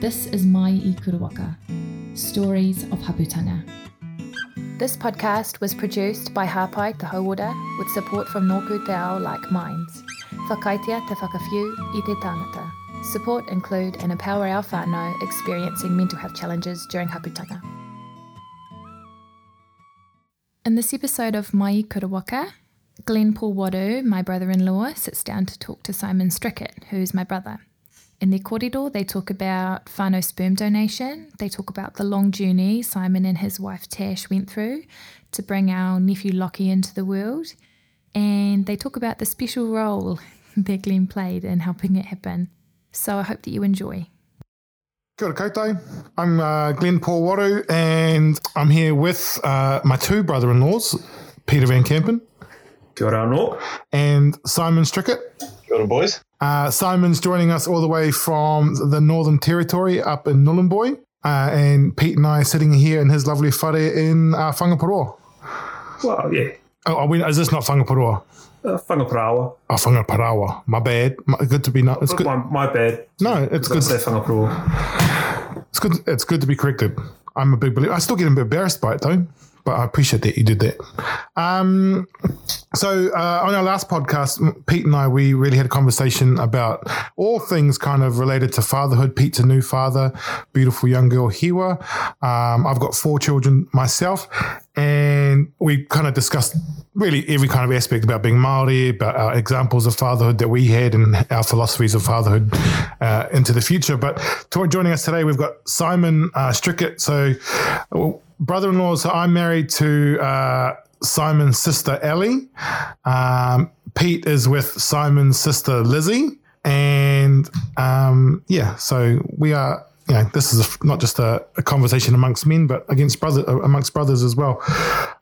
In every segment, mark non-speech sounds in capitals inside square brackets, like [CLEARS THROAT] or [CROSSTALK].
This is Mai i Kurawaka, Stories of Haputanga. This podcast was produced by Hapai Te Hauora with support from Nōku Te Ao Like Minds. Whakaitea te whakawhiu i te tāngata. Support include and empower our whānau experiencing mental health challenges during haputanga. In this episode of Mai Kurawaka, Glenn Paul Waru, my brother-in-law, sits down to talk to Simon Strickett, who's my brother. In their kōrero, they talk about whānau sperm donation. They talk about the long journey Simon and his wife Tash went through to bring our nephew Lockie into the world. And they talk about the special role [LAUGHS] that Glenn played in helping it happen. So I hope that you enjoy. Kia ora koutou. I'm uh, Glenn Paul Waru, and I'm here with uh, my two brother-in-laws, Peter Van Campen Kia ora anō. and Simon Strickett. Kia ora, boys. Uh, Simon's joining us all the way from the Northern Territory up in Nhulunbuy, uh, and Pete and I are sitting here in his lovely whare in uh, Whangaparoa. Well, yeah. Oh, are we, is this not Whangaparoa? Uh, whangaprawa. Oh, Whangaparawa. My bad. My, good to be not. It's good. My, my bad. No, it's I good. say whangaprawa. It's good. It's good to be corrected. I'm a big believer. I still get a bit embarrassed by it though, but I appreciate that you did that. Um, so uh, on our last podcast, Pete and I we really had a conversation about all things kind of related to fatherhood. Pete's a new father, beautiful young girl Hiwa. Um, I've got four children myself, and we kind of discussed really every kind of aspect about being Maori, about our examples of fatherhood that we had, and our philosophies of fatherhood uh, into the future. But to, joining us today, we've got Simon uh, Strickett. So, well, brother-in-law. So I'm married to uh, Simon's sister Ellie. Um, Pete is with Simon's sister Lizzie, and um, yeah, so we are. You know, this is a, not just a, a conversation amongst men, but against brother amongst brothers as well.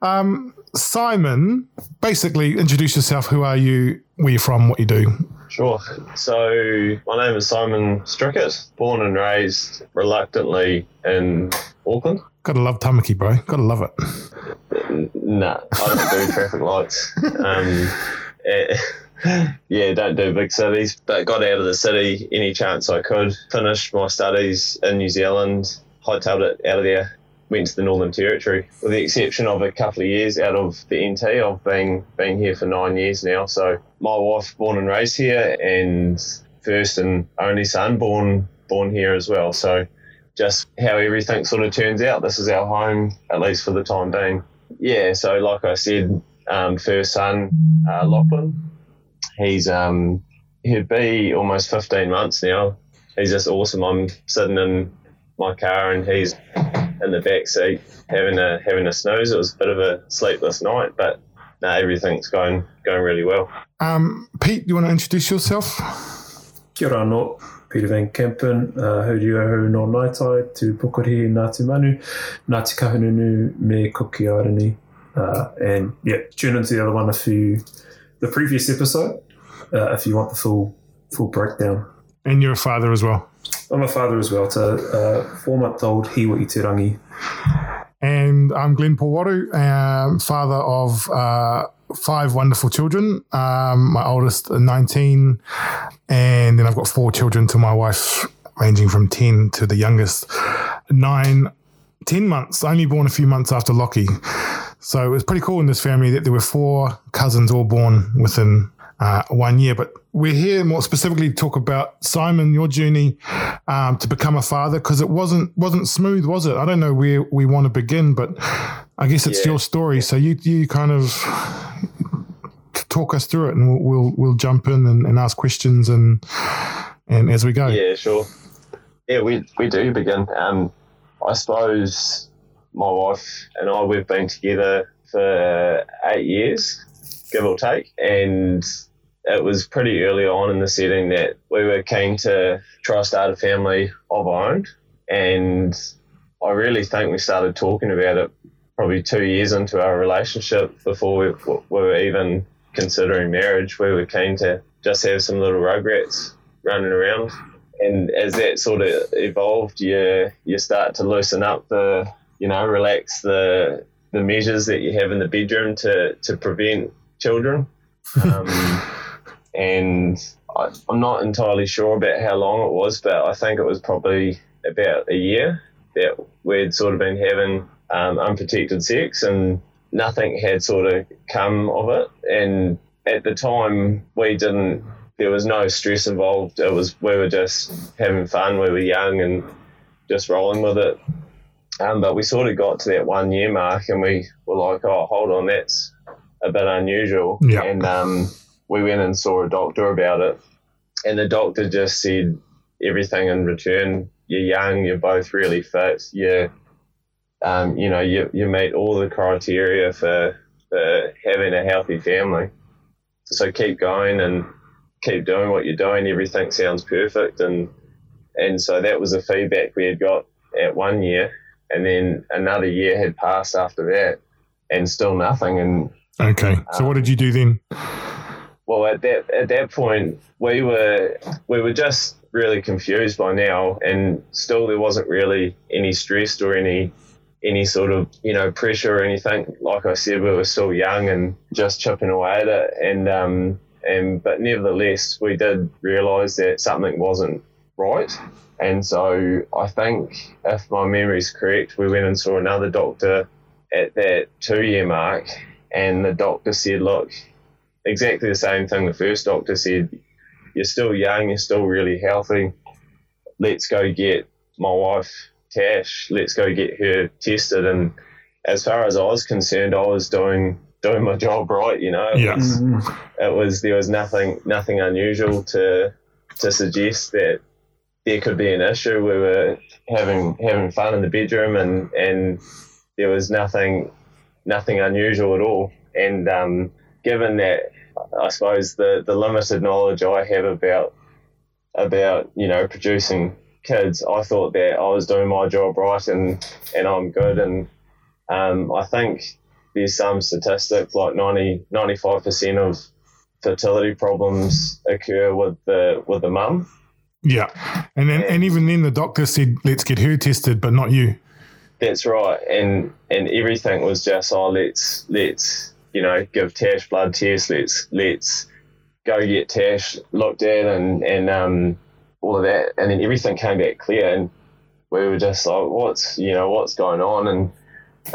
Um, Simon, basically, introduce yourself. Who are you? Where you from? What you do? Sure. So, my name is Simon Strickett, born and raised reluctantly in Auckland. Gotta love Tamaki, bro. Gotta love it. Nah, I don't do traffic lights. Um, eh, yeah, don't do big cities, but got out of the city any chance I could. Finished my studies in New Zealand, hightailed it out of there, went to the Northern Territory. With the exception of a couple of years out of the NT, I've been been here for nine years now. So my wife born and raised here, and first and only son born born here as well. So just how everything sort of turns out. This is our home, at least for the time being. Yeah, so like I said, um, first son, uh, Lachlan, he's um, he'd be almost 15 months now. He's just awesome. I'm sitting in my car and he's in the back seat having a having a snooze. It was a bit of a sleepless night, but no, everything's going going really well. Um, Pete, do you want to introduce yourself? Kia ora anō. Peter Van Kempen, uh, hauri ahu no Naitai, tu Pukuri, Ngāti Manu, Ngāti Kahungunu, me Koki Arani. Uh, and yeah, tune into the other one if you, the previous episode, uh, if you want the full full breakdown. And you're a father as well. I'm a father as well to uh, four month old Hiwa i te rangi. And I'm Glenn Paul Waru, um, father of uh, five wonderful children. Um, my oldest, uh, 19, and then I've got four children to my wife, ranging from 10 to the youngest, nine, 10 months, only born a few months after Lockie. So it was pretty cool in this family that there were four cousins all born within uh, one year. But we're here more specifically to talk about Simon, your journey um, to become a father, because it wasn't wasn't smooth, was it? I don't know where we want to begin, but I guess it's Yeah. your story. So you you kind of talk us through it, and we'll we'll, we'll jump in and, and ask questions and and as we go. Yeah, sure. Yeah, we we do begin. Um, I suppose my wife and I we've been together for eight years, give or take, and it was pretty early on in the setting that we were keen to try to start a family of our own, and I really think we started talking about it probably two years into our relationship before we, we were even considering marriage. We were keen to just have some little rugrats running around and as that sort of evolved, you you start to loosen up the you know relax the the measures that you have in the bedroom to to prevent children. [LAUGHS] Um, and I, I'm not entirely sure about how long it was, but I think it was probably about a year that we'd sort of been having um, unprotected sex and nothing had sort of come of it. And at the time, we didn't. There was no stress involved. It was we were just having fun. We were young and just rolling with it. Um, but we sort of got to that one year mark, and we were like, "Oh, hold on, that's a bit unusual." Yeah. And um, we went and saw a doctor about it, and the doctor just said everything in return. You're young. You're both really fit. You're um, you know, you, you meet all the criteria for, for having a healthy family. So keep going and keep doing what you're doing. Everything sounds perfect. And, and so that was the feedback we had got at one year. And then another year had passed after that and still nothing. And Okay. So what did you do then? Well, at that at that point, we were we were just really confused by now, and still there wasn't really any stress or any any sort of you know pressure or anything. Like I said, we were still young and just chipping away at it, and um and but nevertheless, we did realise that something wasn't right. And so I think, if my memory is correct, we went and saw another doctor at that two year mark, and the doctor said, "Look, exactly the same thing the first doctor said. You're still young, you're still really healthy. Let's go get my wife, Tash, let's go get her tested. And as far as I was concerned, I was doing doing my job right, you know. It Yeah. was, it was there was nothing nothing unusual to to suggest that there could be an issue. We were having having fun in the bedroom and, and there was nothing nothing unusual at all. And um, given that I suppose the, the limited knowledge I have about about you know producing kids, I thought that I was doing my job right and and I'm good. And um, I think there's some statistics like 95 percent of fertility problems occur with the with the mum. Yeah. And then and even then the doctor said let's get her tested but not you. That's right, and and everything was just oh let's let's you know give Tash blood tests, let's let's go get Tash looked at and and um all of that, and then everything came back clear, and we were just like what's you know what's going on, and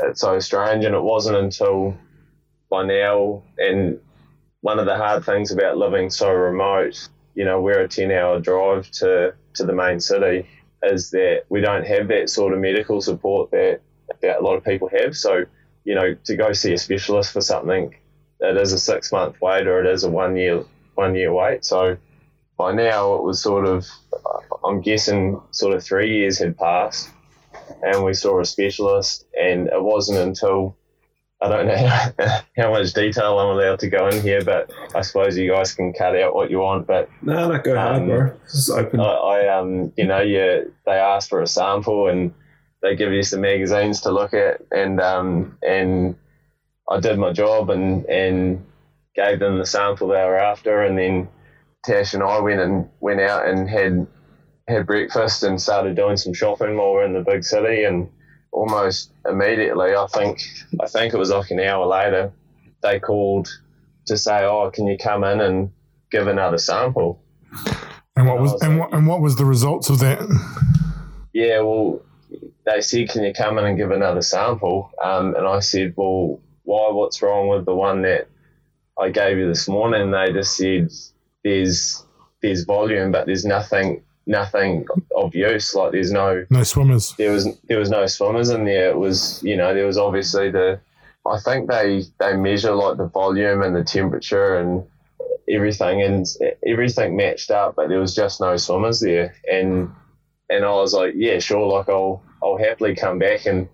it's so strange, and it wasn't until by now, and one of the hard things about living so remote, you know, we're a ten hour drive to to the main city is that we don't have that sort of medical support that, that a lot of people have. So, you know, to go see a specialist for something, it is a six month wait or it is a one year one year wait. So by now it was sort of, I'm guessing, sort of three years had passed, and we saw a specialist, and it wasn't until I don't know [LAUGHS] how, much detail I'm allowed to go in here, but I suppose you guys can cut out what you want. But No, no, go Um, bro. This is open. I, I um, you know, you they asked for a sample and they give you some magazines to look at, and um, and I did my job and and gave them the sample they were after, and then Tash and I went and went out and had had breakfast and started doing some shopping while we're in the big city, and almost immediately, I think I think it was like an hour later, they called to say, "Oh, can you come in and give another sample?" And what was and like- what and what was the results of that? yeah, well, they said, can you come in and give another sample? Um, and I said, well, why? What's wrong with the one that I gave you this morning? And they just said, there's there's volume, but there's nothing nothing of use. Like there's no No swimmers. there was there was no swimmers in there. It was you know there was obviously the I think they they measure like the volume and the temperature and everything and everything matched up, but there was just no swimmers there. And and I was like, yeah, sure, like I'll I'll happily come back and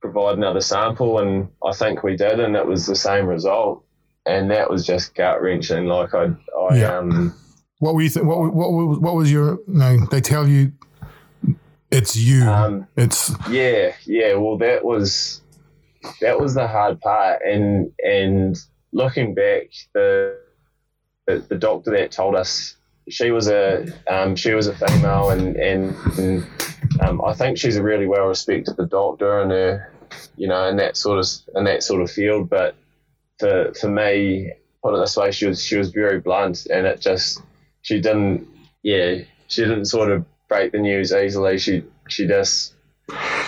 provide another sample. And I think we did, and it was the same result. And that was just gut wrenching. Like I I Yeah. um What were you th- what what was what was your no, they tell you it's you. um it's Yeah, yeah. Well, that was that was the hard part, and and looking back, the the, the doctor that told us she was a um, she was a female, and and, and um, I think she's a really well respected doctor in her, you know, in that sort of in that sort of field. But for for me, put it this way, she was she was very blunt, and it just she didn't yeah she didn't sort of break the news easily. She she just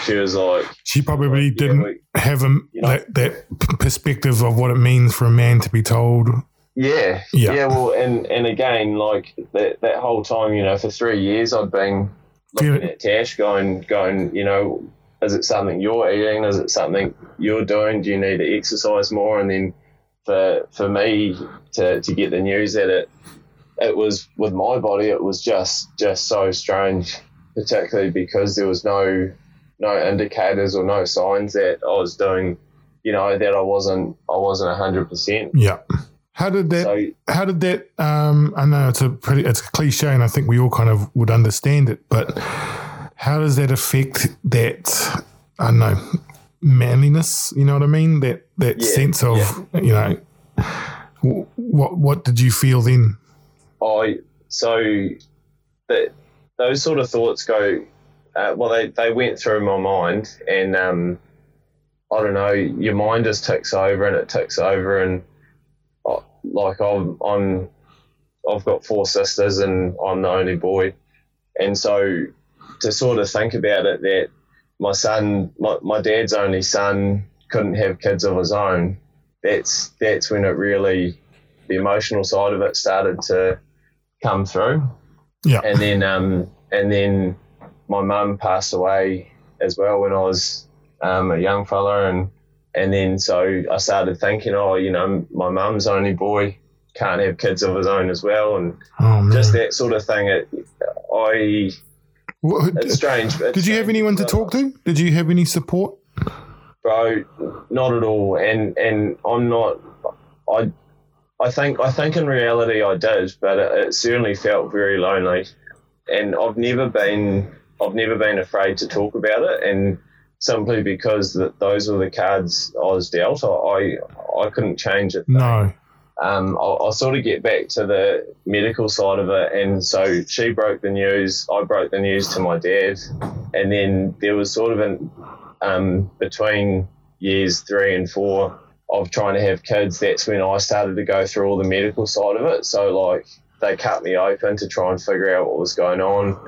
she was like She probably Yeah, didn't we- have a, you know- that, that perspective of what it means for a man to be told. Yeah, Yeah. yeah. Well, and and again, like that that whole time, you know, for three years, I'd been looking at Tash, going, going, you know, is it something you're eating? Is it something you're doing? Do you need to exercise more? And then for for me to to get the news that it it was with my body, it was just just so strange, particularly because there was no no indicators or no signs that I was doing, you know, that I wasn't I wasn't hundred percent. Yeah. How did that? So how did that? Um, I know it's a pretty, it's a cliche, and I think we all kind of would understand it. But how does that affect that? I don't know manliness. You know what I mean? That that Yeah, sense of you know. wh- What what did you feel then? I so that those sort of thoughts go. Uh, well, they, they went through my mind, and um, I don't know. Your mind just ticks over, and it ticks over, and like I'm, I'm, I've got four sisters, and I'm the only boy, and so to sort of think about it, that my son, my, my dad's only son, couldn't have kids of his own. That's that's when it really the emotional side of it started to come through. Yeah. And then um and then my mum passed away as well when I was um, a young fella and and then so I started thinking, oh, you know, my mum's only boy can't have kids of his own as well and Oh just that sort of thing. It, I What- it's strange. but did you have anyone to talk to? Did you have any support? bro not at all and and i'm not i i think i think in reality i did but it, it certainly felt very lonely and i've never been i've never been afraid to talk about it and simply because that those were the cards i was dealt i i couldn't change it No. um, I'll, I'll sort of get back to the medical side of it. And so she broke the news, I broke the news to my dad. And then there was sort of an, um, between years three and four of trying to have kids, that's when I started to go through all the medical side of it. So, like, they cut me open to try and figure out what was going on.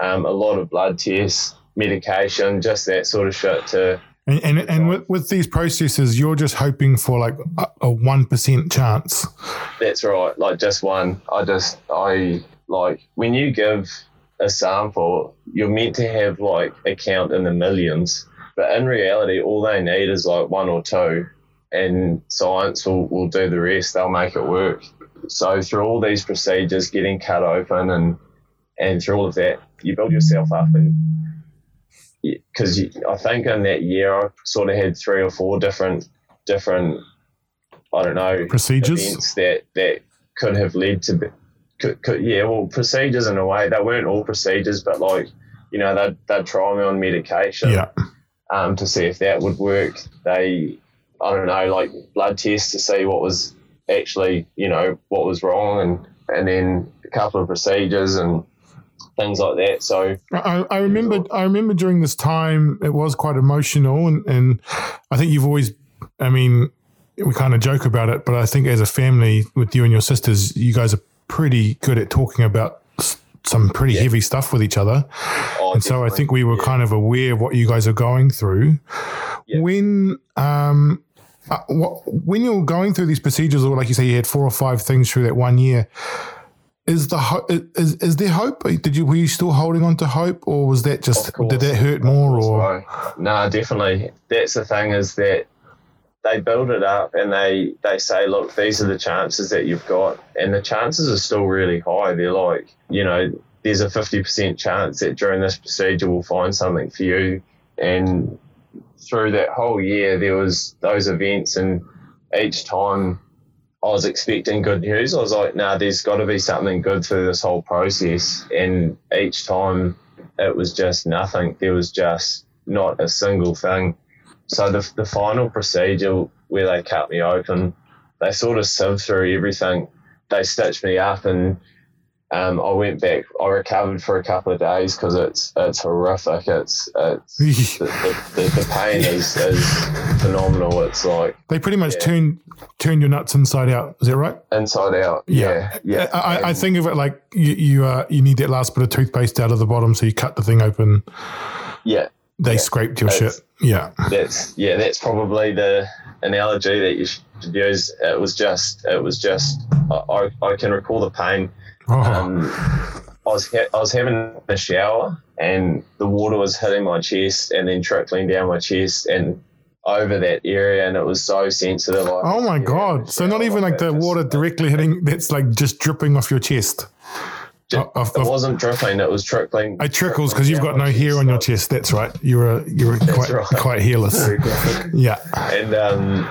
Um, a lot of blood tests, medication, just that sort of shit to And and, and with, with these processes, you're just hoping for like a one percent chance. That's right. Like just one. I just I like when you give a sample, you're meant to have like a count in the millions, but in reality, all they need is like one or two, and science will, will do the rest. They'll make it work. So through all these procedures, getting cut open and and through all of that, you build yourself up and because I think in that year I sort of had three or four different different I don't know Procedures? that that could have led to could, could, yeah well procedures in a way they weren't all procedures but like you know they'd, they'd try me on medication Yeah. um, to see if that would work they I don't know like blood tests to see what was actually you know what was wrong and and then a couple of procedures and things like that. So I, I remember I remember during this time it was quite emotional and, and I think you've always I mean we kind of joke about it but I think as a family with you and your sisters you guys are pretty good at talking about some pretty heavy stuff with each other. Oh, and so I think we were Yeah. kind of aware of what you guys are going through. Yeah. when um uh, what, when you're going through these procedures or like you say you had four or five things through that one year is the ho- is is there hope? Did you were you still holding on to hope, or was that just course. did that hurt more? Or So, no, definitely. That's the thing is that they build it up and they they say, look, these are the chances that you've got, and the chances are still really high. They're like, you know, there's a fifty percent chance that during this procedure we'll find something for you, and through that whole year there was those events, and each time. I was expecting good news. I was like, nah, there's got to be something good through this whole process. And each time it was just nothing. There was just not a single thing. So the, the final procedure where they cut me open, they sort of sieved through everything. They stitched me up and um, I went back. I recovered for a couple of days because it's it's horrific. It's it's [LAUGHS] the, the, the, pain is, is phenomenal. It's like they pretty much Yeah. turn turn your nuts inside out. Is that right? inside out. Yeah, yeah. I, I- I think of it like you you, uh, you need that last bit of toothpaste out of the bottom, so you cut the thing open. yeah. They scraped your shit. Yeah. That's yeah. That's probably the analogy that you should use. It was just. It was just. I, I can recall the pain. Oh, Um, I was ha- I was having a shower and the water was hitting my chest and then trickling down my chest and over that area and it was so sensitive. I- oh my god! So not even like that the water directly hitting. That's like just dripping off your chest. Off- It off- wasn't dripping. It was trickling. It trickles because you've got no hair on your chest. That's right. You're you're quite right. quite hairless. Yeah. and um,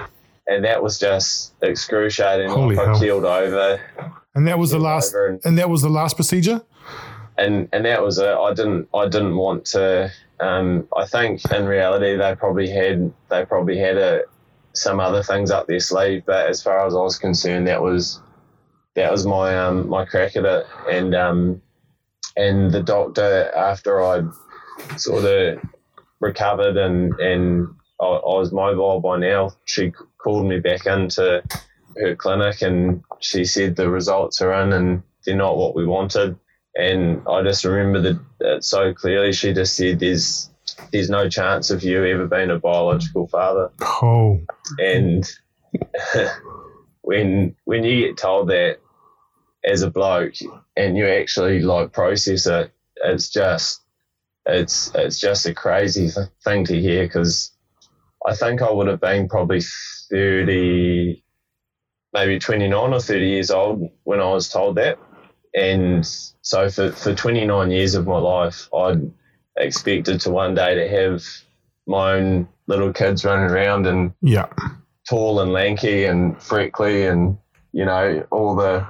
and that was just excruciating. Holy like hell. I keeled over, And that was the last. and- And that was the last procedure. and and that was it. I didn't I didn't want to. Um, I think in reality they probably had they probably had a, some other things up their sleeve, but as far as I was concerned, that was that was my um, my crack at it. And um, and the doctor after I sort of recovered and and I, I was mobile by now, she called me back into her clinic and she said the results are in and they're not what we wanted. And I just remember that that so clearly. She just said, "There's, there's no chance of you ever being a biological father." Oh, And [LAUGHS] when when you get told that as a bloke, and you actually like process it, it's just it's it's just a crazy thing to hear. Because I think I would have been probably thirty, maybe twenty nine or thirty years old when I was told that. And so for, for 29 years of my life, I'd expected to one day to have my own little kids running around and yeah. tall and lanky and freckly and you know all the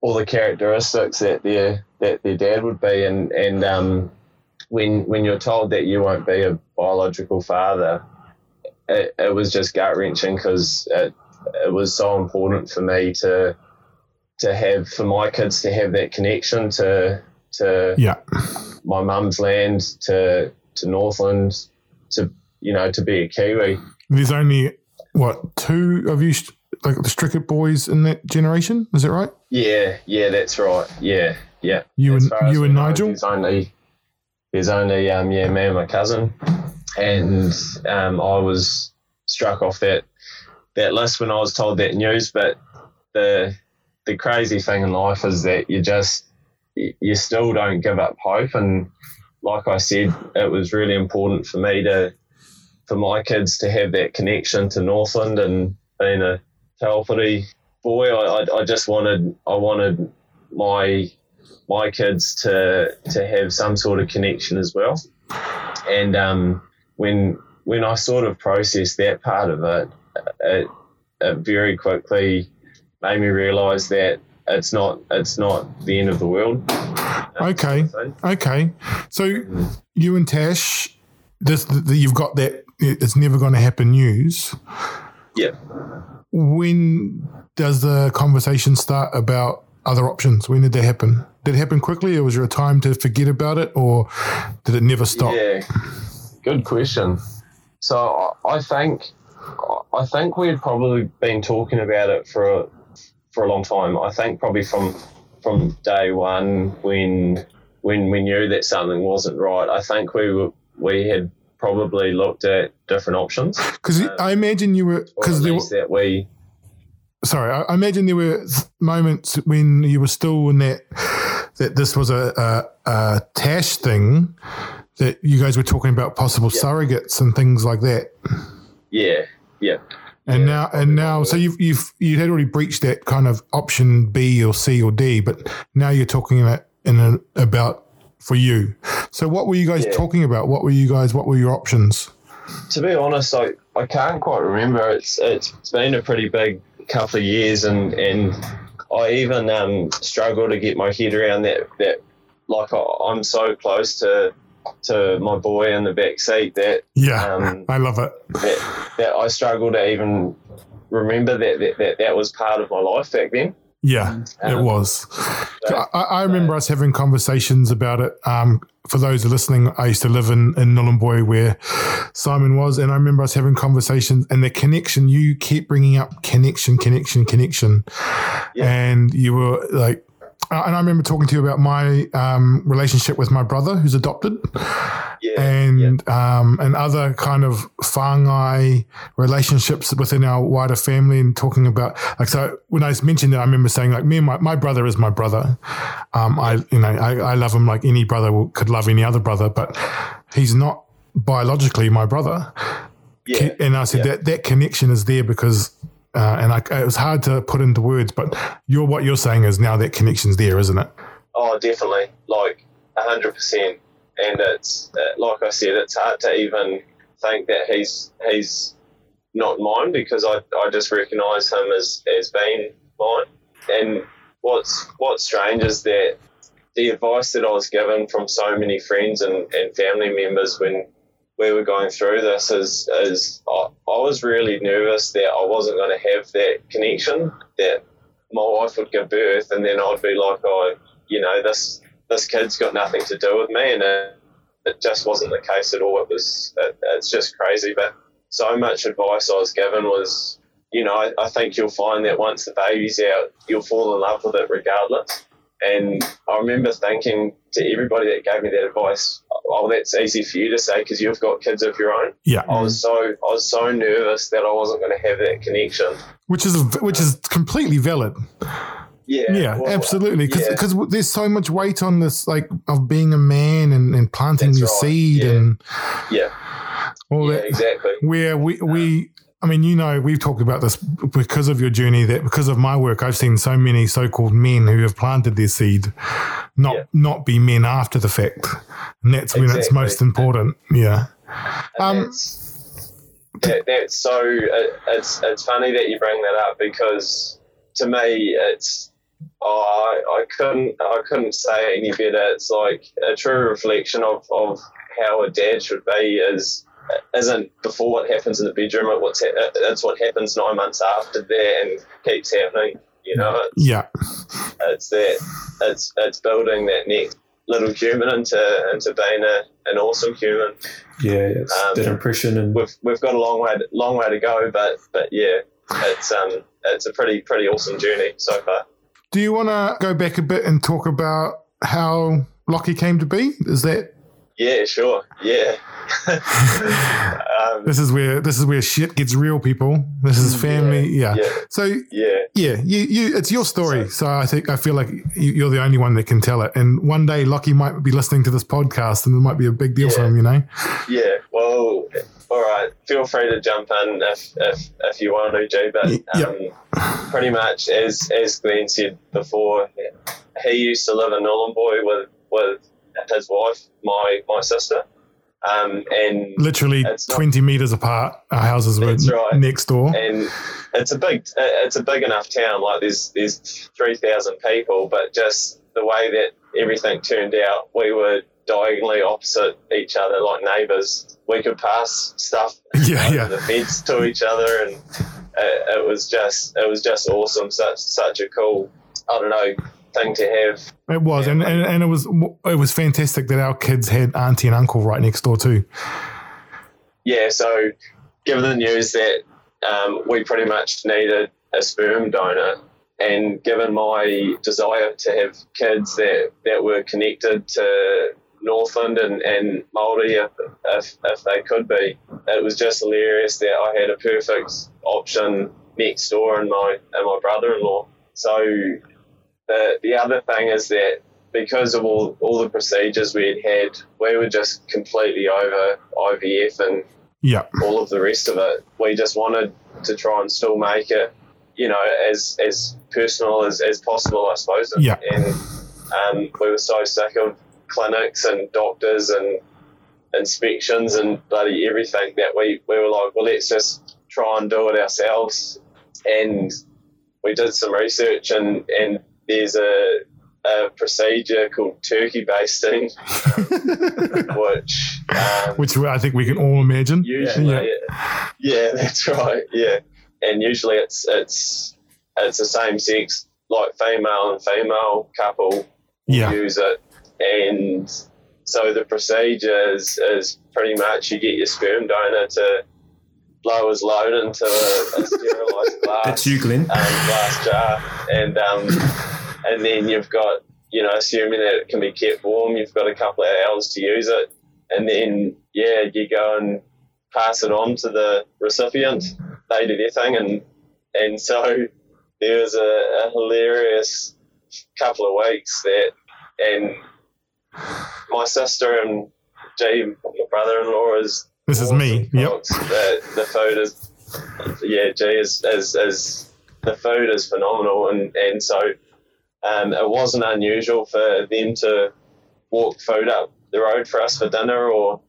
all the characteristics that their that their dad would be and and um, when when you're told that you won't be a biological father, it, it was just gut wrenching because it it was so important for me to to have for my kids to have that connection to to Yeah. my mum's land to to Northland to you know to be a Kiwi. There's only what two of you, like the Strickett boys in that generation. Is that right? Yeah, yeah, that's right. Yeah, yeah. You As and you and know, Nigel. There's only there's only um yeah me and my cousin, and um I was struck off that that list when I was told that news. But the the crazy thing in life is that you just you still don't give up hope. And like I said, it was really important for me to for my kids to have that connection to Northland and being a Taupiri boy. I, I just wanted I wanted my my kids to to have some sort of connection as well. And um, when when I sort of processed that part of it, it, it very quickly made me realise that it's not it's not the end of the world. Okay. Okay. So you and Tash, this the, you've got that. It's never going to happen. News. Yeah. When does the conversation start about other options? When did that happen? Did it happen quickly, or was there a time to forget about it, or did it never stop? Yeah, good question. So I I think I think we had probably been talking about it for a, for a long time. I think probably from from day one when when we knew that something wasn't right. I think we were we had probably looked at different options. Because I imagine you were because there. Were, that we sorry, I, I imagine there were moments when you were still in that that this was a, a, a Tash thing that you guys were talking about possible surrogates and things like that. yeah yeah And Yeah, now, and now, so you've you've you had already breached that kind of option B or C or D, but now you're talking in a, in a, about for you. So, what were you guys Yeah. talking about? What were you guys? What were your options? to be honest, I, I can't quite remember. It's it's been a pretty big couple of years, and, and I even um, struggle to get my head around that. That like I, I'm so close to to my boy in the back seat that Yeah, um, [LAUGHS] I love it. that, that I struggle to even remember that that, that that was part of my life back then. Yeah, it Um, was. but- I, I remember us having conversations about it. Um, for those listening, I used to live in, in Nhulunbuy where Simon was, and I remember us having conversations and the connection. You keep bringing up connection, connection, connection, Yeah. and you were like. Uh, And I remember talking to you about my um, relationship with my brother, who's adopted, Yeah, and um, and other kind of whāngai relationships within our wider family, and talking about like so. When I mentioned it, I remember saying like me and my, my brother is my brother. Um, I you know I, I love him like any brother will- could love any other brother, but he's not biologically my brother. yeah, And I said Yeah. that that connection is there because. Uh, and I, it was hard to put into words, but you're what you're saying is now that connection's there, isn't it? Oh, definitely, like hundred percent. And it's uh, like I said, it's hard to even think that he's he's not mine because I, I just recognise him as as being mine. And what's what's strange is that the advice that I was given from so many friends and, and family members when we were going through this is is I, I was really nervous that I wasn't going to have that connection that my wife would give birth and then I'd be like, oh, you know, this this kid's got nothing to do with me, and it, it just wasn't the case at all. It was, it, it's just crazy. But so much advice I was given was, you know, I, I think you'll find that once the baby's out, you'll fall in love with it regardless. And I remember thinking to everybody that gave me that advice, oh, that's easy for you to say because you've got kids of your own. Yeah. I was so I was so nervous that I wasn't going to have that connection. Which is which is completely valid. Yeah, Yeah, well, absolutely. Because yeah. there's so much weight on this, like of being a man and, and planting That's your right, seed yeah. and yeah, all yeah, that. exactly. Where we we, um, I mean, you know, we've talked about this because of your journey. That because of my work, I've seen so many so-called men who have planted their seed, not Yeah. not be men after the fact, and that's when it's most important. Yeah. Um, that's, that, that's so. It, it's it's funny that you bring that up because to me, it's. Oh, I, I couldn't I couldn't say it any better. It's like a true reflection of, of how a dad should be. Is isn't before what happens in the bedroom. It what's ha- it's what happens nine months after that and keeps happening. You know, it's, Yeah. it's that it's it's building that next little human into into being a, an awesome human. Yeah, it's Um, that impression and we've we've got a long way long way to go, but but yeah, it's um it's a pretty pretty awesome journey so far. Do you want to go back a bit and talk about how Lockie came to be? Is that Yeah, sure. Yeah. [LAUGHS] um, this is where this is where shit gets real, people. This is family. Yeah. yeah, So yeah, yeah, you you it's your story. So I think I feel like you- you're the only one that can tell it. And one day Lockie might be listening to this podcast, and it might be a big deal for him. You know. yeah. Well, all right. Feel free to jump in if if, if you want to, G. But Yeah. um, pretty much as as Glenn said before, he used to live in Nhulunbuy with with his wife, my my sister, um, and Literally It's not- twenty meters apart. Our houses were right. next door. and it's a big it's a big enough town like there's there's 3000 people but just the way that everything turned out we were diagonally opposite each other like neighbors we could pass stuff [LAUGHS] Yeah, over yeah. the fence to each other and it, it was just it was just awesome such such a cool i don't know thing to have It was, and, and and it was it was fantastic that our kids had auntie and uncle right next door too. yeah, so given the news that um, we pretty much needed a sperm donor, and given my desire to have kids that, that were connected to Northland and, and Māori if, if, if they could be, it was just hilarious that I had a perfect option next door in my, in my brother-in-law. So the, the other thing is that because of all, all the procedures we had had, we were just completely over IVF and Yeah, all of the rest of it. We just wanted to try and still make it, you know, as as personal as, as possible, I suppose. And, Yeah. and um, we were so sick of clinics and doctors and inspections and bloody everything that we, we were like, well, let's just try and do it ourselves. And we did some research and, and there's a, a procedure called turkey basting, [LAUGHS] which um, which I think we can all imagine. Usually, Yeah. yeah. [LAUGHS] that's right. Yeah, and usually it's it's it's the same sex like female and female couple Yeah. use it, and so the procedure is, is pretty much you get your sperm donor to blow his load into a, a sterilized glass [LAUGHS] That's you, Glenn. um, glass jar, and um, and then you've got you know assuming that it can be kept warm, you've got a couple of hours to use it, and then yeah, you go and pass it on to the recipient. They do their thing, and and [LAUGHS] so there was a, a hilarious couple of weeks that, and my sister and Jay, my brother-in-law, is This is me. Yep. The, the food is, yeah, Jay is, is, is the food is phenomenal, and and so um, it wasn't unusual for them to walk food up the road for us for dinner or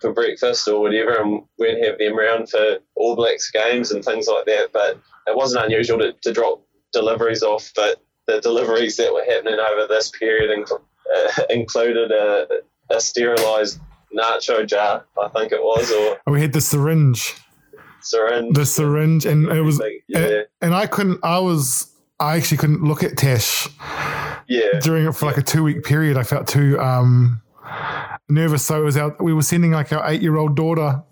for breakfast or whatever, and we'd have them around for All Blacks games and things like that. But it wasn't unusual to, to drop deliveries off, but the deliveries that were happening over this period inc- uh, [LAUGHS] included a, a sterilised nacho jar, I think it was, or We had the syringe, syringe. the syringe, and it was, yeah, and I couldn't. I was. I actually couldn't look at Tash yeah, during it for like a two week period. I felt too um, nervous. So it was out. We were sending like our eight year old daughter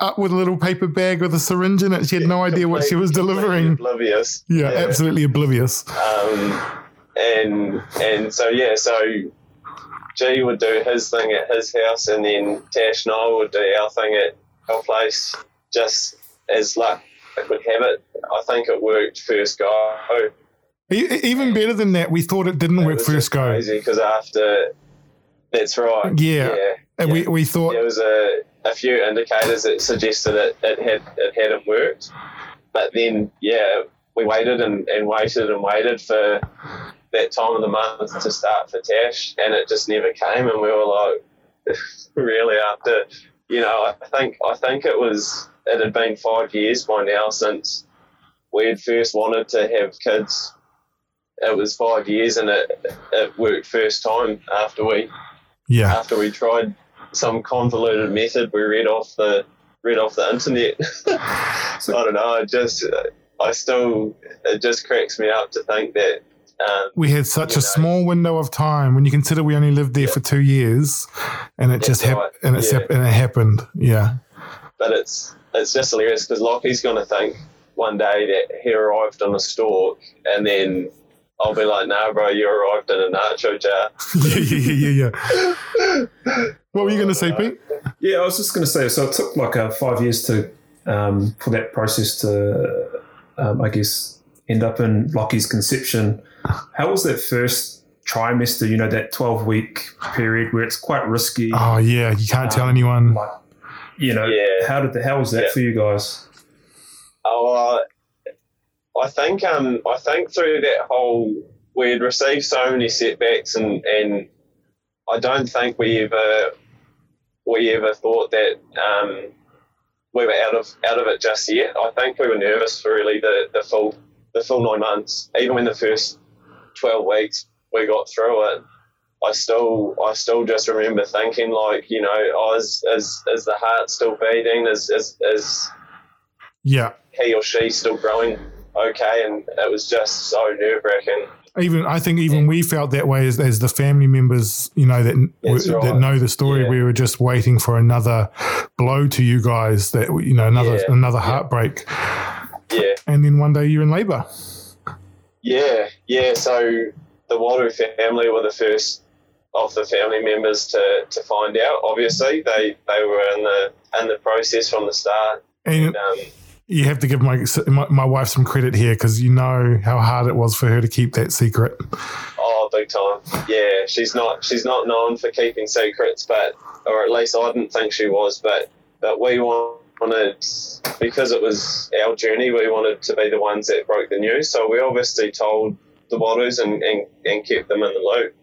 up with a little paper bag with a syringe in it. She had no idea what she was delivering. Oblivious. Yeah, absolutely oblivious. Um, and and so yeah, so G would do his thing at his house, and then Tash and I would do our thing at our place. Just as luck would have it, I think it worked first go. Even better than that, we thought it didn't It work first go. Crazy because after that's right. Yeah. yeah. And we, we thought, there was a, a few indicators that suggested it, it had it hadn't worked. But then yeah, we waited and, and waited and waited for that time of the month to start for Tash and it just never came and we were like [LAUGHS] really after you know, I think I think it was it had been five years by now since we had first wanted to have kids. It was five years and it it worked first time after we yeah, after we tried some convoluted method we read off the read off the internet. [LAUGHS] I don't know. It just I still it just cracks me up to think that. Um, we had such a know. small window of time when you consider we only lived there for two years, and it That's just hap- right. and it Yeah. hap- and it happened. Yeah, but it's it's just hilarious because Lockie's going to think one day that he arrived on a stalk, and then I'll be like, "No, bro, you arrived in a nacho jar." [LAUGHS] yeah, yeah, yeah, yeah. yeah. what were you going to say, Pete? Yeah, I was just going to say. So it took like uh, five years to um, for that process to, um, I guess, end up in Lockie's conception. How was that first trimester? You know, that twelve week period where it's quite risky. Oh yeah, you can't tell Um, anyone. Like, you know, Yeah. how did the how was that Yeah. for you guys? Oh, uh, I think um, I think through that whole we'd received so many setbacks, and, and I don't think we ever we ever thought that um, we were out of out of it just yet. I think we were nervous for really the, the full the full nine months. Even when the first twelve weeks we got through it, I still I still just remember thinking like you know, oh, is is, is the heart still beating? Is is is Yeah, he or she still growing okay, and it was just so nerve wracking. even I think even we felt that way as, as the family members, you know that That's that know the story. Yeah. We were just waiting for another blow to you guys. That you know another Yeah. another heartbreak, Yeah, and then one day you're in labour. yeah, yeah. So the Waru family were the first of the family members to, to find out. Obviously, they they were in the in the process from the start. And Um, you have to give my my, my wife some credit here because you know how hard it was for her to keep that secret. oh, big time. Yeah, she's not she's not known for keeping secrets, but or at least I didn't think she was. But but we wanted because it was our journey. We wanted to be the ones that broke the news. So we obviously told the Warus and, and, and kept them in the loop.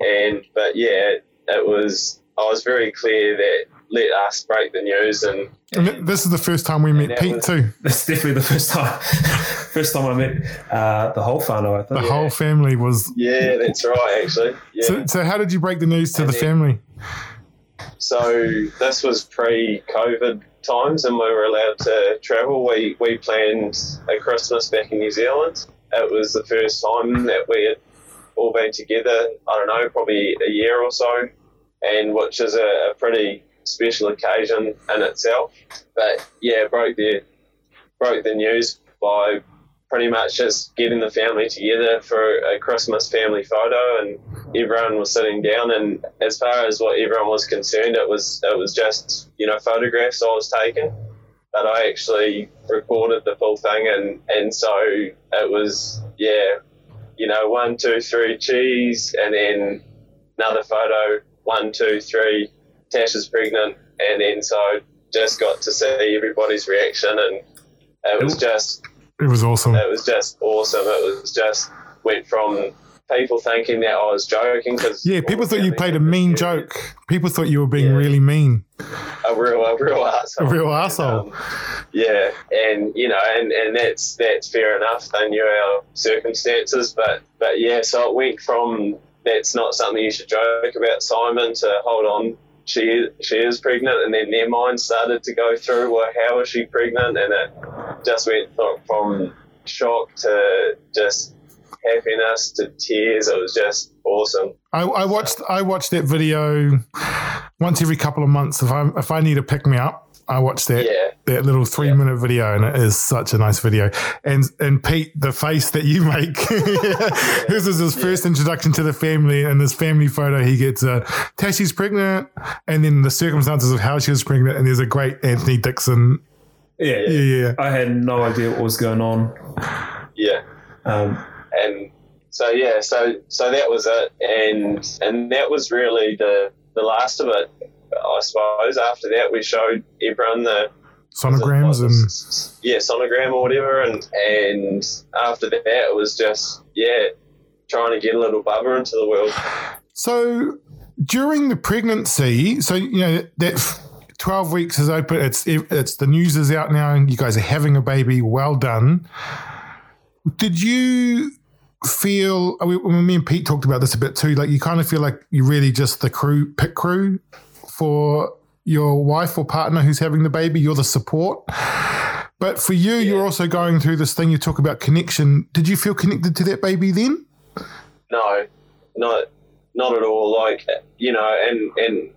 And but yeah, it was I was very clear that let us break the news and And th- this is the first time we met Pete was- too. [LAUGHS] That's definitely the first time. [LAUGHS] first time I met uh, the whole family. I think. The think. whole family was. yeah, that's right actually. Yeah. So, so how did you break the news to And the then- family? So this was pre-COVID times, and we were allowed to travel. We we planned a Christmas back in New Zealand, it was the first time that we had all been together. I don't know, probably a year or so, and which is a, a pretty special occasion in itself. But yeah, broke the broke the news by pretty much just getting the family together for a Christmas family photo, and everyone was sitting down. And as far as what everyone was concerned, it was it was just you know photographs I was taking, but I actually recorded the full thing, and and so it was yeah, you know one two three cheese, and then another photo one two three Tash is pregnant, and then so just got to see everybody's reaction, and it was just It was awesome. it was just awesome. It was just went from people thinking that I was joking because Yeah, people thought you played a mean joke. People thought you were being Yeah. really mean. a real a real asshole. A real asshole. Um, yeah, and you know, and, and that's that's fair enough. They knew our circumstances, but but yeah, so it went from that's not something you should joke about, Simon, to hold on. She she is pregnant, and then their mind started to go through, well, how is she pregnant? And it just went from, from shock to just happiness to tears. It was just awesome. I, I watched I watched that video once every couple of months. If I if I need to pick me up, I watch that Yeah. that little three Yeah. minute video, and it is such a nice video. And and Pete, the face that you make, [LAUGHS] this is his first introduction to the family. And this family photo, he gets uh, Tashi's pregnant, and then the circumstances of how she was pregnant. And there's a great Anthony Dixon. Yeah, yeah. Yeah, yeah. I had no idea what was going on. Yeah. Um, and so yeah, so so that was it, and and that was really the the last of it. I suppose after that we showed everyone the sonograms and yeah sonogram or whatever, and and after that it was just yeah trying to get a little bubba into the world. So during the pregnancy, so you know that f- twelve weeks is open. It's it's the news is out now, and you guys are having a baby. Well done. Did you feel? I mean, me and Pete talked about this a bit too. Like you kind of feel like you're really just the crew, pit crew for your wife or partner who's having the baby. You're the support. But for you, you're also going through this thing. You talk about connection. Did you feel connected to that baby then? No, not not at all. Like you know, and and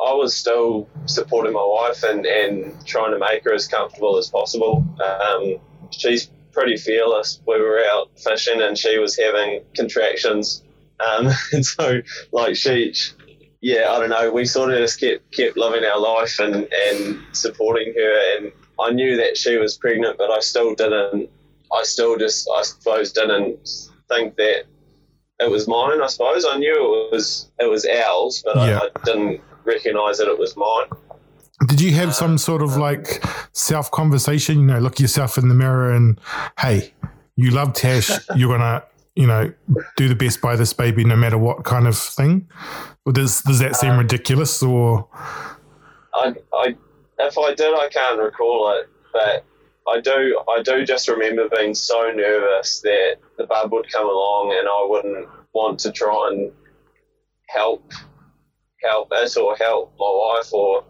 I was still supporting my wife and and trying to make her as comfortable as possible. Um, she's pretty fearless. We were out fishing and she was having contractions, um, [LAUGHS] and so like she. yeah, I don't know. We sort of just kept kept living our life and, and supporting her, and I knew that she was pregnant, but I still didn't. I still just, I suppose, didn't think that it was mine. I suppose I knew it was it was ours, but Yeah. I, I didn't recognise that it was mine. Did you have some sort of um, like self conversation? You know, look yourself in the mirror and, hey, you love Tash. [LAUGHS] You're gonna, you know, do the best by this baby, no matter what kind of thing. Or does does that seem um, ridiculous? Or I, I, if I did, I can't recall it, but I do. I do just remember being so nervous that the bub would come along and I wouldn't want to try and help, help it or help my wife, or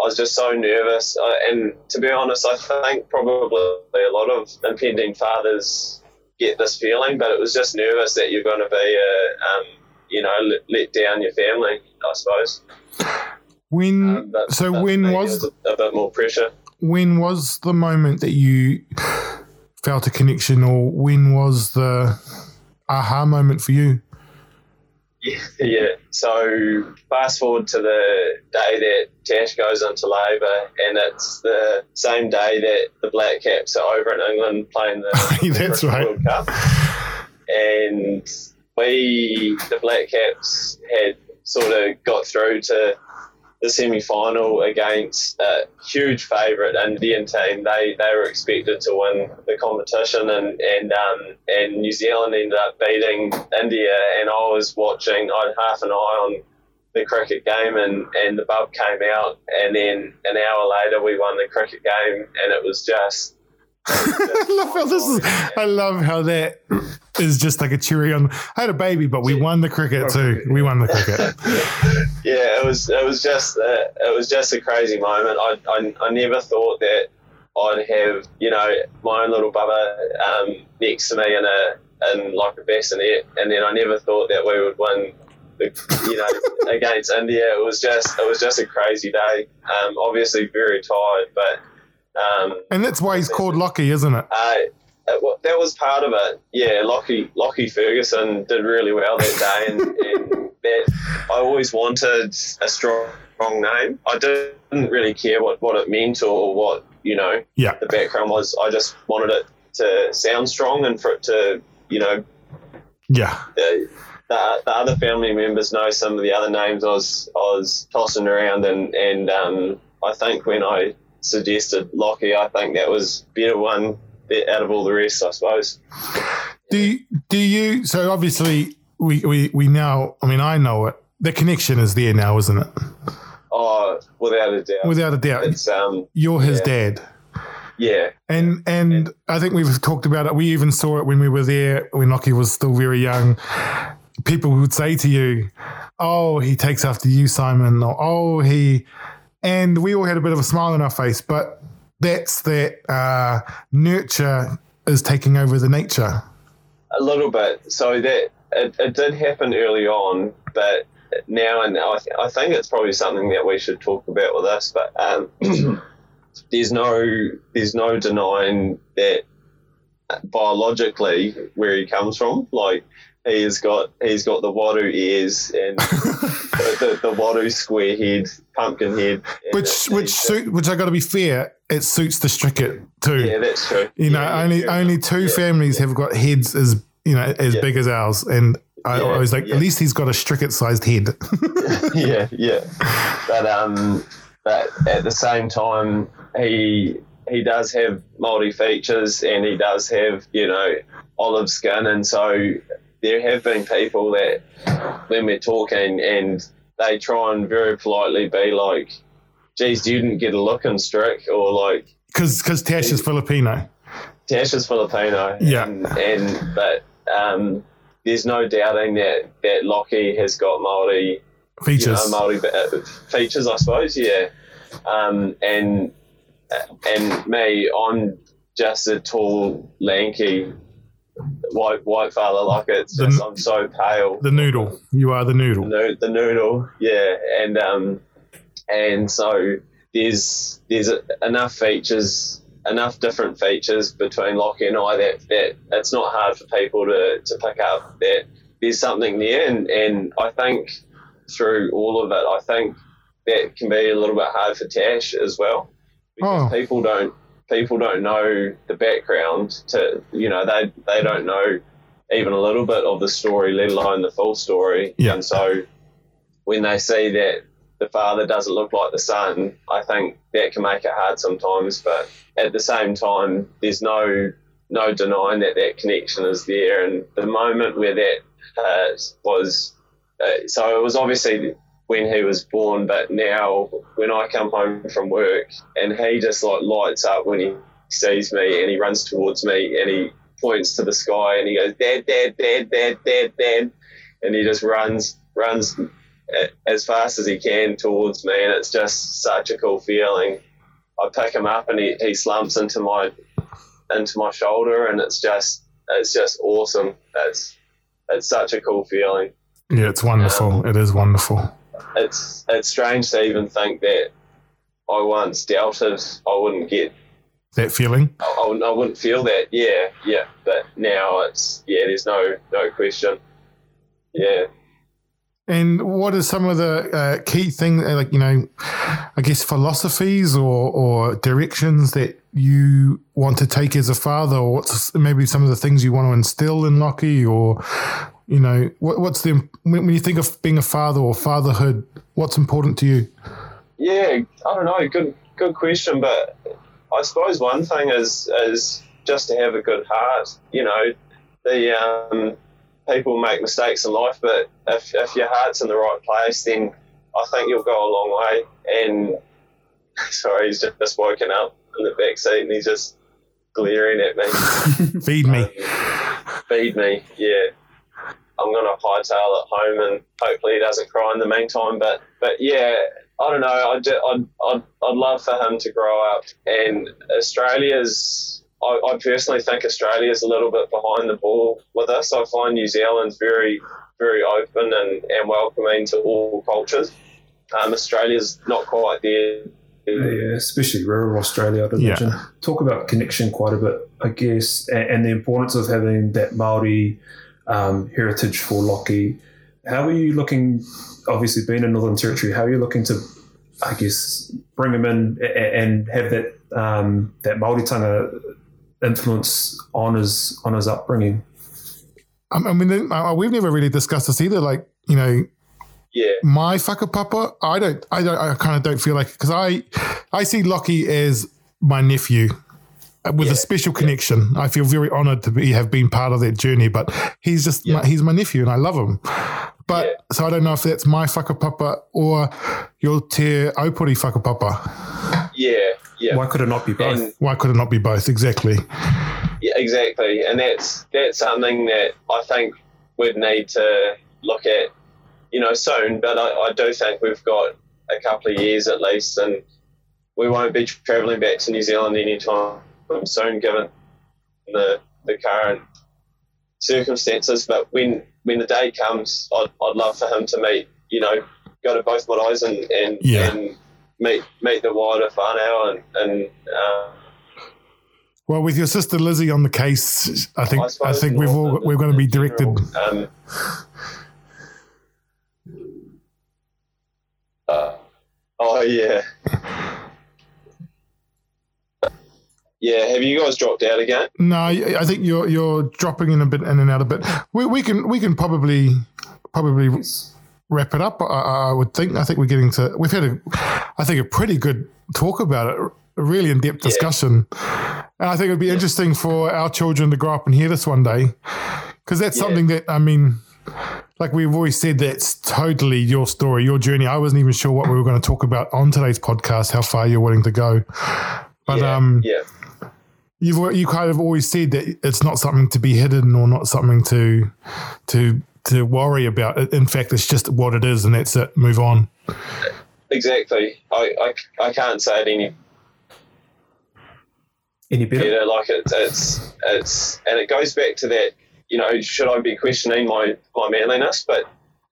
I was just so nervous. Uh, and to be honest, I think probably a lot of impending fathers get this feeling, but it was just nervous that you're going to be a, um, you know, let, let down your family. I suppose. when? Um, but- so but when was a, a bit more pressure? when was the moment that you felt a connection, or when was the aha moment for you? Yeah. So fast forward to the day that Tash goes into labour, and it's the same day that the Black Caps are over in England playing the, [LAUGHS] That's right. World Cup, and we, the Black Caps, had sort of got through to the semi-final against a huge favourite Indian team. They they were expected to win the competition, and and um, and New Zealand ended up beating India. And I was watching. I had half an eye on the cricket game, and and the bub came out, and then an hour later we won the cricket game, and it was just. I love how this is. I love how that is just like a cherry on. I had a baby, but we won the cricket too. We won the cricket. [LAUGHS] yeah, it was it was just uh, it was just a crazy moment. I, I, I never thought that I'd have you know my own little bubba um, next to me in a in like a bassinet, and then I never thought that we would win. The, you know, [LAUGHS] against India, it was just it was just a crazy day. Um, obviously very tired, but um, And that's why he's called Lockie, isn't it? uh, that was part of it. Yeah, Lockie Lockie Ferguson did really well that day, and, [LAUGHS] and that I always wanted a strong, strong name. I didn't really care what, what it meant or what you know Yeah. the background was. I just wanted it to sound strong and for it to you know Yeah. the, the, the other family members know some of the other names I was I was tossing around and and um, I think when I suggested Lockie, I think that was better one out of all the rest, I suppose. Do you, do you? So obviously, we, we we now. I mean, I know it. The connection is there now, isn't it? Oh, without a doubt. Without a doubt, it's um you're his yeah. dad. yeah And and I think we've talked about it. We even saw it when we were there when Lockie was still very young. People would say to you, "Oh, he takes after you, Simon," or "Oh, he," and we all had a bit of a smile on our face. But that's that uh, nurture is taking over the nature. a little bit. So that it, it did happen early on, but now and I, th- I think it's probably something that we should talk about with us. But um, [CLEARS THROAT] there's no there's no denying that biologically where he comes from, like. He's got he's got the Waru ears and [LAUGHS] the, the, the Waru square head, pumpkin head, Which which suit which I got to be fair, it suits the Strickett too. yeah, that's true. you know, Yeah, yeah, only only two Yeah. families have got heads as you know as Yeah. big as ours, and I, Yeah, I was like, yeah. at least he's got a Strickett sized head. [LAUGHS] [LAUGHS] yeah, yeah. But um, but at the same time, he he does have multi features, and he does have you know olive skin, and so there have been people that when we're talking, and they try and very politely be like, "Geez, you didn't get a look in Strick," or like. Because Tash is Filipino. Tash is Filipino. Yeah. And, and but um, there's no doubting that that Lockie has got Maori Features. you know, Maori uh, features, I suppose. Yeah, um, and uh, and me, I'm just a tall, lanky, white white fella. Like it's The- just I'm so pale. the noodle. You are the The, noodle. noo- the noodle, yeah, and um, and so there's there's enough features, enough different features between Lockie and I that that it's not hard for people to to pick up that there's something there, and and I think through all of it, I think that can be a little bit hard for Tash as well because Oh. people don't people don't know the background to you know they they don't know even a little bit of the story, let alone the full story. Yeah. And so when they see that the father doesn't look like the son, I think that can make it hard sometimes. But at the same time, there's no no denying that that connection is there. And the moment where that uh, was, uh, so it was obviously when he was born, but now when I come home from work and he just like lights up when he sees me and he runs towards me and he points to the sky and he goes, Dad, Dad, Dad, Dad, Dad, Dad. And he just runs, runs as fast as he can towards me. And it's just such a cool feeling. I pick him up and he, he slumps into my, into my shoulder and it's just, it's just awesome. It's, it's such a cool feeling. Yeah, it's wonderful. It is wonderful. It's, it's strange to even think that I once doubted I wouldn't get That feeling. I, I wouldn't- I wouldn't feel that. Yeah, yeah. But now it's yeah. There's no no question. Yeah. And what are some of the uh, key things, uh, like, you know, I guess philosophies or, or directions that you want to take as a father, or what's maybe some of the things you want to instill in Lockie, or, you know, what, what's the, when, when you think of being a father or fatherhood, what's important to you? Yeah. I don't know. Good good question. But I suppose one thing is is just to have a good heart. You know, the um, people make mistakes in life, but if if your heart's in the right place, then I think you'll go a long way. And [LAUGHS] sorry, he's just woken up in the back seat and he's just glaring at me. [LAUGHS] Feed me. Um, feed me, yeah. I'm gonna hightail it home, and hopefully he doesn't cry in the meantime. But but yeah, I don't know. I'd, I'd, I'd, I'd love for him to grow up, and Australia's I, I personally think Australia is a little bit behind the ball with us. I find New Zealand's very, very open and, and welcoming to all cultures. Um, Australia's not quite there. Yeah, especially rural Australia, I'd Yeah. imagine. Talk about connection quite a bit, I guess, and, and the importance of having that Maori um, heritage for Lockie. How are you looking? Obviously, being in Northern Territory, how are you looking to, I guess, bring him in a- a- and have that um, that Maoritanga influence on his on his upbringing? I I mean, uh, we've never really discussed this either. Like, you know, Yeah, my whakapapa, I don't, I don't, I kind of don't feel like because I, I see Lockie as my nephew Uh, with Yeah, a special connection. I feel very honoured to be have been part of that journey. But he's just, Yeah. my, he's my nephew, and I love him. But Yeah. so I don't know if that's my whakapapa or your Te Aupōuri whakapapa. yeah, yeah. Why could it not be both? And Why could it not be both? Exactly. Yeah, exactly, and that's that's something that I think we'd need to look at, you know, soon. But I, I do think we've got a couple of years at least, and we won't be travelling back to New Zealand anytime soon, given the the current circumstances. But when when the day comes, I'd, I'd love for him to meet, you know, go to both Marae's and and, Yeah. and meet meet the wider whānau and and. Uh, Well, with your sister Lizzie on the case, I think I, suppose think we've all we're going to be directed. general, Um, uh, oh yeah, yeah. Have you guys dropped out again? No, I think you're you're dropping in a bit in and out a bit. We, we can we can probably probably wrap it up. I, I would think. I think we're getting to. We've had a, I think a pretty good talk about it. A really in depth discussion, and I think it'd be interesting for our children to grow up and hear this one day, because that's Yeah. something that I mean. Like we've always said, that's totally your story, your journey. I wasn't even sure what we were going to talk about on today's podcast, how far you're willing to go. But yeah, um, yeah, you've you kind of always said that it's not something to be hidden or not something to to to worry about. In fact, it's just what it is, and that's it. Move on. exactly. I, I, I can't say it any Any better? better. Like it's it's it's and it goes back to that. You know, should I be questioning my my manliness? But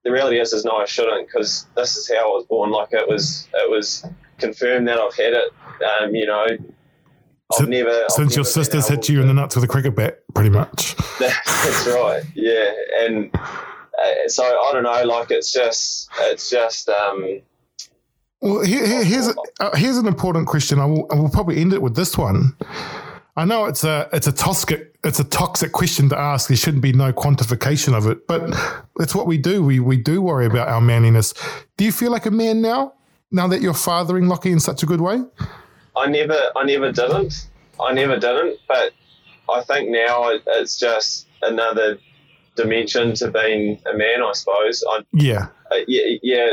the reality is, is no, I shouldn't because this is how I was born. Like it was it was confirmed that I've had it. Um, you know, I've never I've Since your never sisters hit you in the nuts with a cricket bat, pretty much. [LAUGHS] That's right. Yeah, and uh, so I don't know. Like it's just it's just um Well, here, here- here's uh, here's an important question. I will I will probably end it with this one. I know it's a it's a toxic it's a toxic question to ask. There shouldn't be no quantification of it, but it's what we do. We we do worry about our manliness. Do you feel like a man now? Now that you're fathering Lockie in such a good way? I never, I never didn't. I never didn't. But I think now it, it's just another dimension to being a man. I suppose. I, Yeah. uh, yeah, yeah.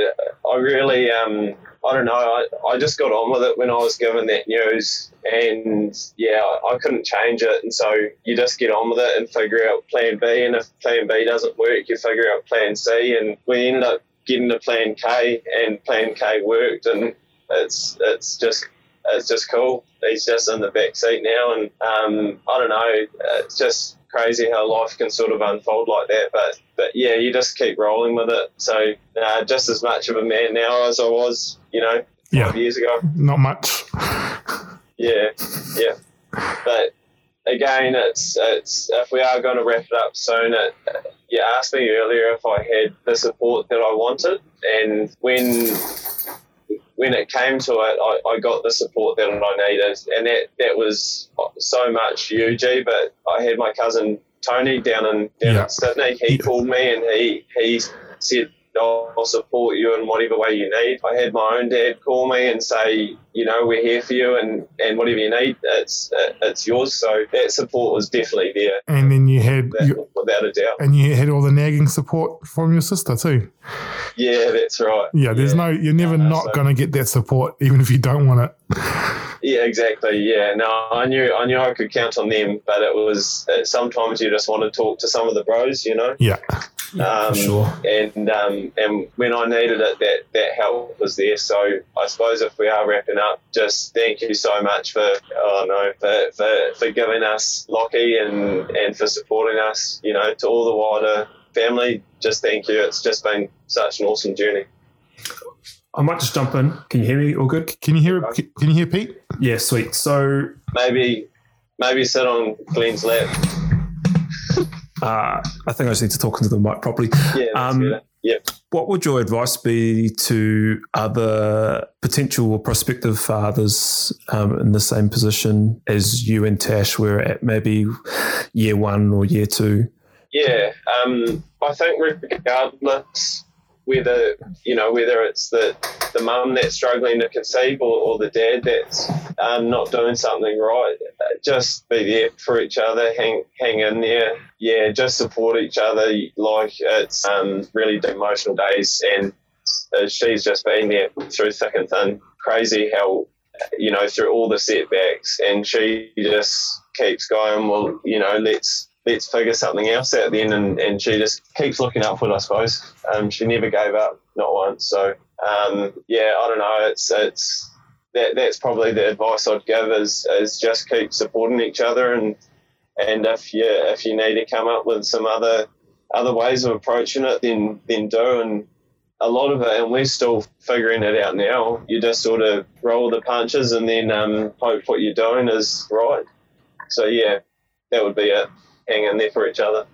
I really, um, I don't know. I, I just got on with it when I was given that news, and yeah, I, I couldn't change it. And so you just get on with it and figure out Plan B. And if Plan B doesn't work, you figure out Plan C. And we ended up getting to Plan K, and Plan K worked, and it's it's just it's just cool. He's just in the back seat now, and um, I don't know. It's just crazy how life can sort of unfold like that. But but yeah, you just keep rolling with it. So uh, just as much of a man now as I was, you know, five Yeah. years ago. Not much. [LAUGHS] Yeah, yeah. But again, it's it's if we are going to wrap it up soon, it, you asked me earlier if I had the support that I wanted, and when when it came to it, I, I got the support that I needed, and that that was so much UG. But I had my cousin Tony down in down Yeah. in Sydney. He Yeah. called me and he he said. "I'll support you in whatever way you need. I had my own dad call me and say, you know, we're here for you, and, and whatever you need, it's it's yours. So that support was definitely there, And then you had that, you, without a doubt. and you had all the nagging support from your sister too. Yeah, that's right. Yeah, there's no you're never Yeah, not so- going to get that support even if you don't want it. Yeah, exactly. Yeah, no, I knew I knew I could count on them, but it was uh, sometimes you just want to talk to some of the bros, you know. Yeah. Yeah, um, for sure. and um, and when I needed it, that that help was there. So I suppose if we are wrapping up, just thank you so much for oh no for, for, for giving us Lockie and and for supporting us. You know, to all the wider family, just thank you. It's just been such an awesome journey. I might just jump in. Can you hear me? All good? Can you hear? Can you hear Pete? Yeah, sweet. So Maybe maybe sit on Glenn's lap. Uh, I think I just need to talk into the mic properly. Yeah, Um. Yep. What would your advice be to other potential or prospective fathers um, in the same position as you and Tash were at maybe year one or year two? Yeah, um, I think regardless whether you know whether it's the the mum that's struggling to conceive or, or the dad that's um, not doing something right, just be there for each other, hang hang in there. Yeah, just support each other. Like it's um, really emotional days, and uh, she's just been there through thick and thin. Crazy how you know through all the setbacks, and she just keeps going. Well, you know, let's let's figure something else out then. And, and she just keeps looking upward, I suppose. Um, she never gave up, not once. So, um, yeah, I don't know. It's, it's, that, that's probably the advice I'd give is, is just keep supporting each other. And, and if you, if you need to come up with some other, other ways of approaching it, then, then do. And a lot of it, and we're still figuring it out now. You just sort of roll the punches and then, um, hope what you're doing is right. So yeah, that would be it hang in there for each other.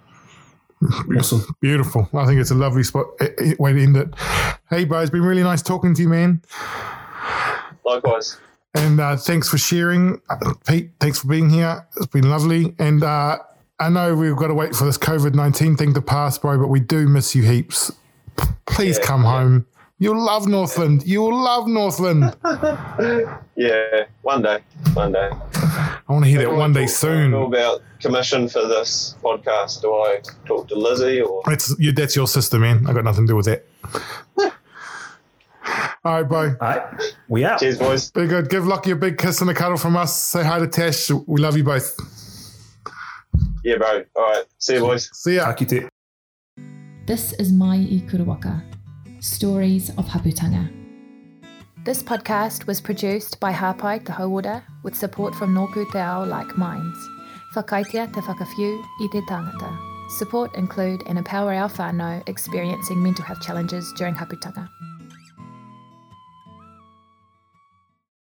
Awesome. Beautiful. I think it's a lovely spot eh, eh, way to end it. Hey, bro, it's been really nice talking to you, man. Likewise. And uh, thanks for sharing, uh, Pete. Thanks for being here. It's been lovely. And uh, I know we've got to wait for this COVID nineteen thing to pass, bro, but we do miss you heaps. Please Yeah, come home. You'll love Northland. You'll love Northland. [LAUGHS] Yeah, one day, one day. I want to hear that one day soon. about commission for this podcast? Do I talk to Lizzie or? That's you, that's your sister, man. I got nothing to do with that. [LAUGHS] All right, bro. All right, we out. Cheers, boys. Be good. Give Lockie a big kiss and a cuddle from us. Say hi to Tash. We love you both. Yeah, bro. All right. See you, boys. See ya. Taki te. This is my i Kurawaka, Stories of Haputanga. This podcast was produced by Hapai Te Hauora with support from Nōku Te Ao Like Minds. Whakaitia te whakawhiu i te tangata. Support include and empower our whānau experiencing mental health challenges during haputanga.